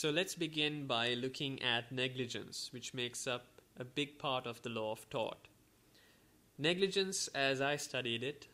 So let's begin by looking at negligence, which makes up a big part of the law of tort. Negligence, as I studied it,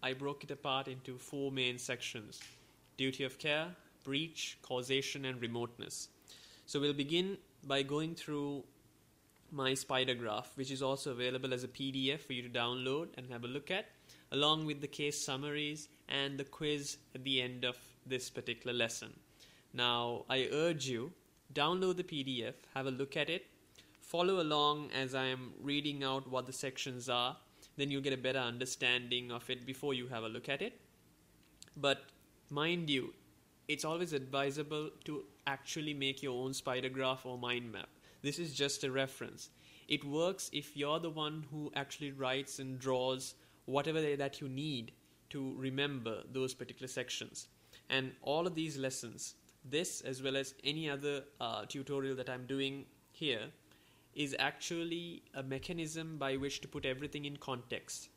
I broke it apart into four main sections duty of care, breach, causation, and remoteness. So we'll begin by going through my spider graph, which is also available as a PDF for you to download and have a look at, along with the case summaries and the quiz at the end of this particular lesson. Now, I urge you, download the PDF, have a look at it, follow along as I am reading out what the sections are, then you'll get a better understanding of it before you have a look at it. But mind you, it's always advisable to actually make your own spider graph or mind map. This is just a reference. It works if you're the one who actually writes and draws whatever that you need to remember those particular sections. And all of these lessons, this as well as any other uh, tutorial that I'm doing here, is actually a mechanism by which to put everything in context.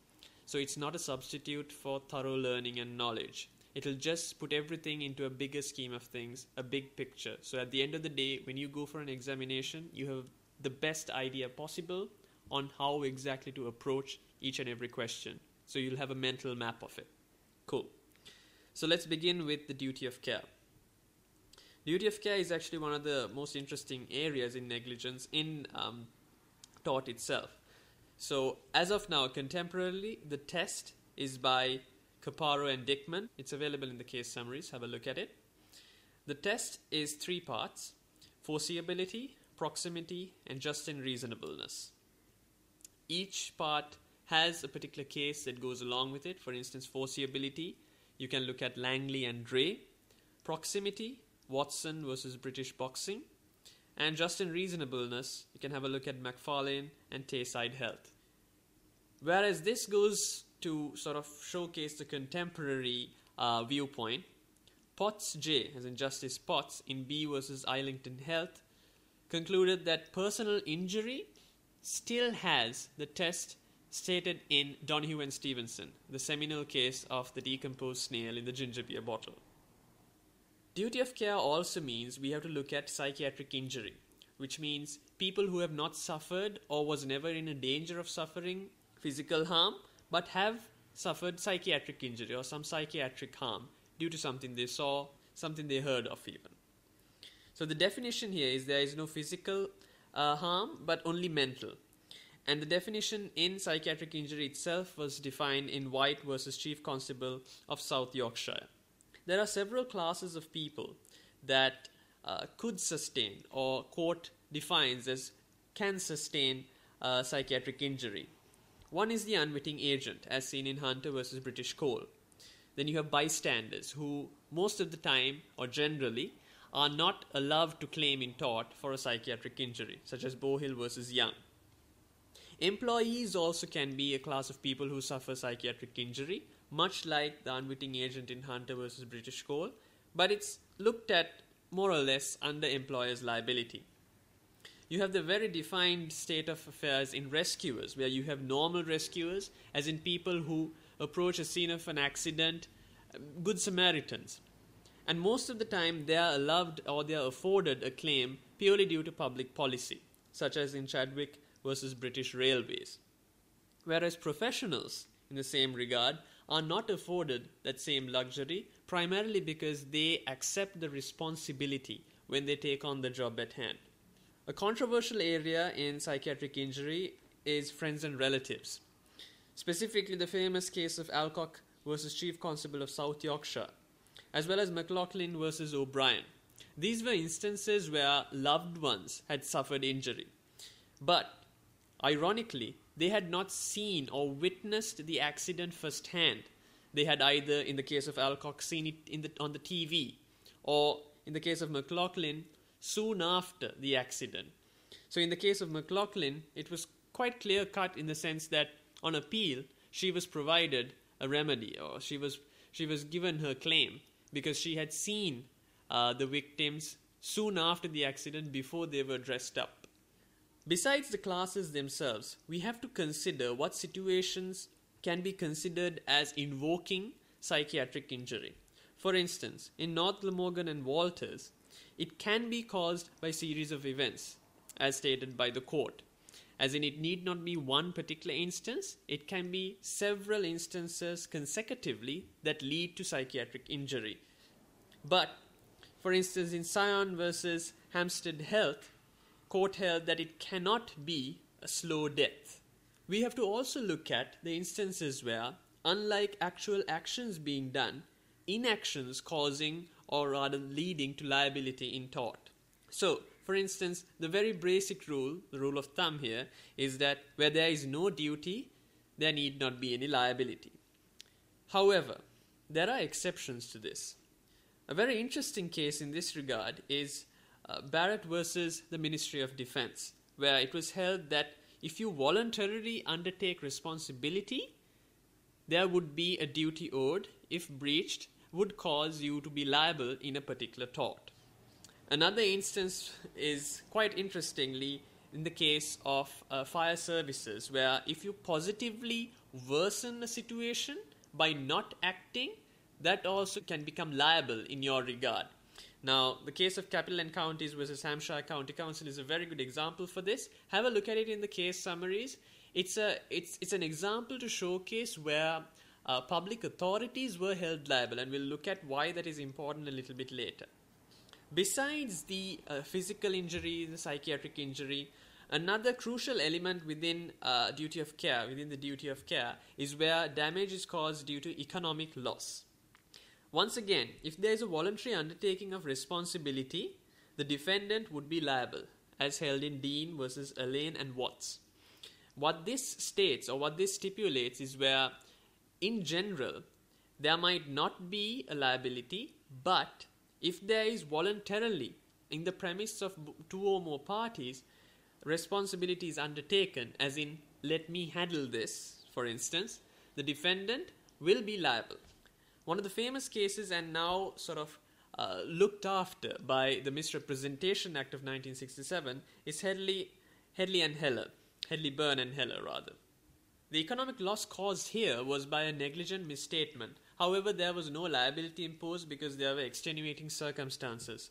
So it's not a substitute for thorough learning and knowledge. It'll just put everything into a bigger scheme of things, a big picture. So at the end of the day, when you go for an examination, you have the best idea possible on how exactly to approach each and every question. So you'll have a mental map of it. Cool. So let's begin with the duty of care. Duty of care is actually one of the most interesting areas in negligence in um, tort itself. So, as of now, contemporarily, the test is by Caparo and Dickman. It's available in the case summaries. Have a look at it. The test is three parts foreseeability, proximity, and just and reasonableness. Each part has a particular case that goes along with it. For instance, foreseeability, you can look at Langley and Dray. Proximity, Watson versus British boxing. And just in reasonableness, you can have a look at McFarlane and Tayside Health. Whereas this goes to sort of showcase the contemporary uh, viewpoint, Potts J, as in Justice Potts, in B versus Islington Health, concluded that personal injury still has the test stated in Donoghue and Stevenson, the seminal case of the decomposed snail in the ginger beer bottle. Duty of care also means we have to look at psychiatric injury, which means people who have not suffered or was never in a danger of suffering physical harm but have suffered psychiatric injury or some psychiatric harm due to something they saw, something they heard of even. So the definition here is there is no physical uh, harm but only mental. And the definition in psychiatric injury itself was defined in White versus Chief Constable of South Yorkshire there are several classes of people that uh, could sustain or court defines as can sustain uh, psychiatric injury. One is the unwitting agent, as seen in Hunter versus British Coal. Then you have bystanders, who most of the time or generally are not allowed to claim in tort for a psychiatric injury, such as Bourhill versus Young. Employees also can be a class of people who suffer psychiatric injury, much like the unwitting agent in Hunter versus British Coal, but it's looked at more or less under employer's liability. You have the very defined state of affairs in rescuers, where you have normal rescuers, as in people who approach a scene of an accident, um, good Samaritans. And most of the time, they are allowed or they are afforded a claim purely due to public policy, such as in Chadwick versus British Railways. Whereas professionals, in the same regard, are not afforded that same luxury primarily because they accept the responsibility when they take on the job at hand. A controversial area in psychiatric injury is friends and relatives. Specifically, the famous case of Alcock versus Chief Constable of South Yorkshire, as well as McLoughlin versus O'Brian. These were instances where loved ones had suffered injury. But, ironically, they had not seen or witnessed the accident firsthand. They had either, in the case of Alcock, seen it the, on the TV, or in the case of McLoughlin, soon after the accident. So, in the case of McLoughlin, it was quite clear cut in the sense that on appeal, she was provided a remedy, or she was she was given her claim because she had seen uh, the victims soon after the accident before they were dressed up. Besides the classes themselves, we have to consider what situations can be considered as invoking psychiatric injury. For instance, in North Glamorgan and Walters, it can be caused by series of events, as stated by the court. As in, it need not be one particular instance, it can be several instances consecutively that lead to psychiatric injury. But, for instance, in Sion versus Hampstead Health, court held that it cannot be a slow death. We have to also look at the instances where, unlike actual actions being done, inactions causing or rather leading to liability in tort. So, for instance, the very basic rule, the rule of thumb here, is that where there is no duty, there need not be any liability. However, there are exceptions to this. A very interesting case in this regard is uh, Barrett versus the Ministry of Defense, where it was held that if you voluntarily undertake responsibility, there would be a duty owed if breached would cause you to be liable in a particular tort. Another instance is quite interestingly in the case of uh, fire services, where if you positively worsen a situation by not acting, that also can become liable in your regard. Now, the case of Capital and Counties versus Hampshire County Council is a very good example for this. Have a look at it in the case summaries. It's, a, it's, it's an example to showcase where uh, public authorities were held liable, and we'll look at why that is important a little bit later. Besides the uh, physical injury, the psychiatric injury, another crucial element within uh, duty of care, within the duty of care, is where damage is caused due to economic loss. Once again, if there is a voluntary undertaking of responsibility, the defendant would be liable, as held in Dean versus Allin and Watts. What this states or what this stipulates is where, in general, there might not be a liability, but if there is voluntarily, in the premise of two or more parties, responsibility is undertaken, as in, let me handle this, for instance, the defendant will be liable. One of the famous cases, and now sort of uh, looked after by the Misrepresentation Act of 1967, is Hedley, Hedley and Heller, Hedley Byrne and Heller, rather. The economic loss caused here was by a negligent misstatement. However, there was no liability imposed because there were extenuating circumstances.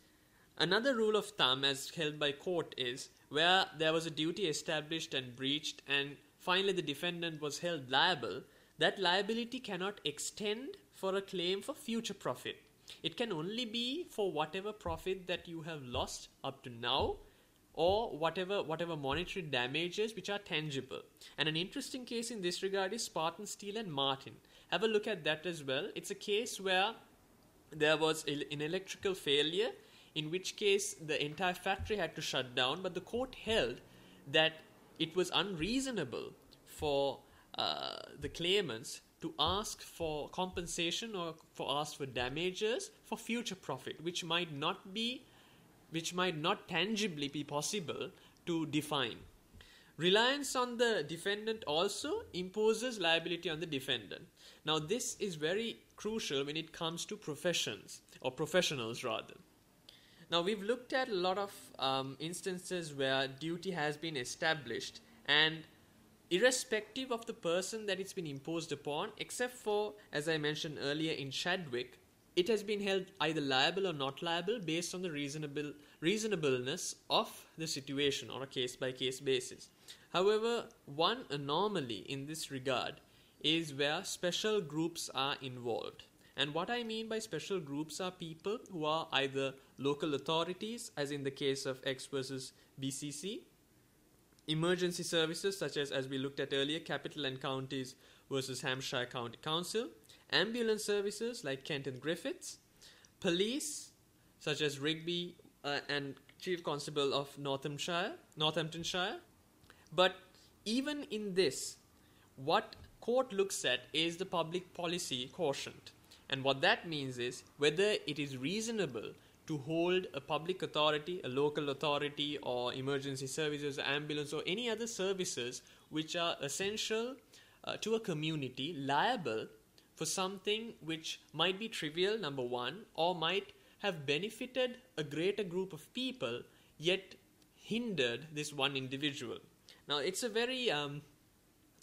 Another rule of thumb, as held by court, is where there was a duty established and breached, and finally the defendant was held liable, that liability cannot extend for a claim for future profit. It can only be for whatever profit that you have lost up to now or whatever whatever monetary damages which are tangible. And an interesting case in this regard is Spartan Steel and Martin. Have a look at that as well. It's a case where there was an electrical failure in which case the entire factory had to shut down but the court held that it was unreasonable for uh, the claimants to ask for compensation or for ask for damages for future profit which might not be which might not tangibly be possible to define. Reliance on the defendant also imposes liability on the defendant. Now this is very crucial when it comes to professions or professionals rather. Now we've looked at a lot of um, instances where duty has been established and irrespective of the person that it's been imposed upon, except for, as I mentioned earlier in Chadwick, it has been held either liable or not liable based on the reasonable reasonableness of the situation on a case by case basis. However, one anomaly in this regard is where special groups are involved. And what I mean by special groups are people who are either local authorities, as in the case of X versus BCC, emergency services such as as we looked at earlier capital and counties versus hampshire county council ambulance services like kent and griffiths police such as rigby uh, and chief constable of northamptonshire northamptonshire. But even in this what court looks at is the public policy quotient. And what that means is whether it is reasonable to hold a public authority, a local authority, or emergency services, ambulance, or any other services which are essential uh, to a community liable for something which might be trivial, number one, or might have benefited a greater group of people, yet hindered this one individual. Now, it's a very um,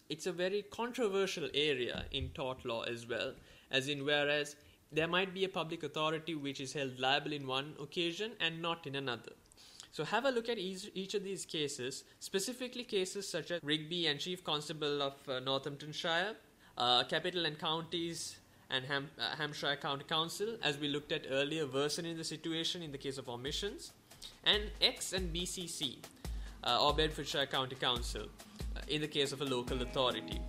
it's a very controversial area in tort law as well, as in whereas there might be a public authority which is held liable in one occasion and not in another. So have a look at each, each of these cases, specifically cases such as Rigby and Chief Constable of uh, Northamptonshire, uh, Capital and Counties and Ham- uh, Hampshire County Council, as we looked at earlier, worsening the situation in the case of omissions, and X and BCC, uh, or Bedfordshire County Council, uh, in the case of a local authority.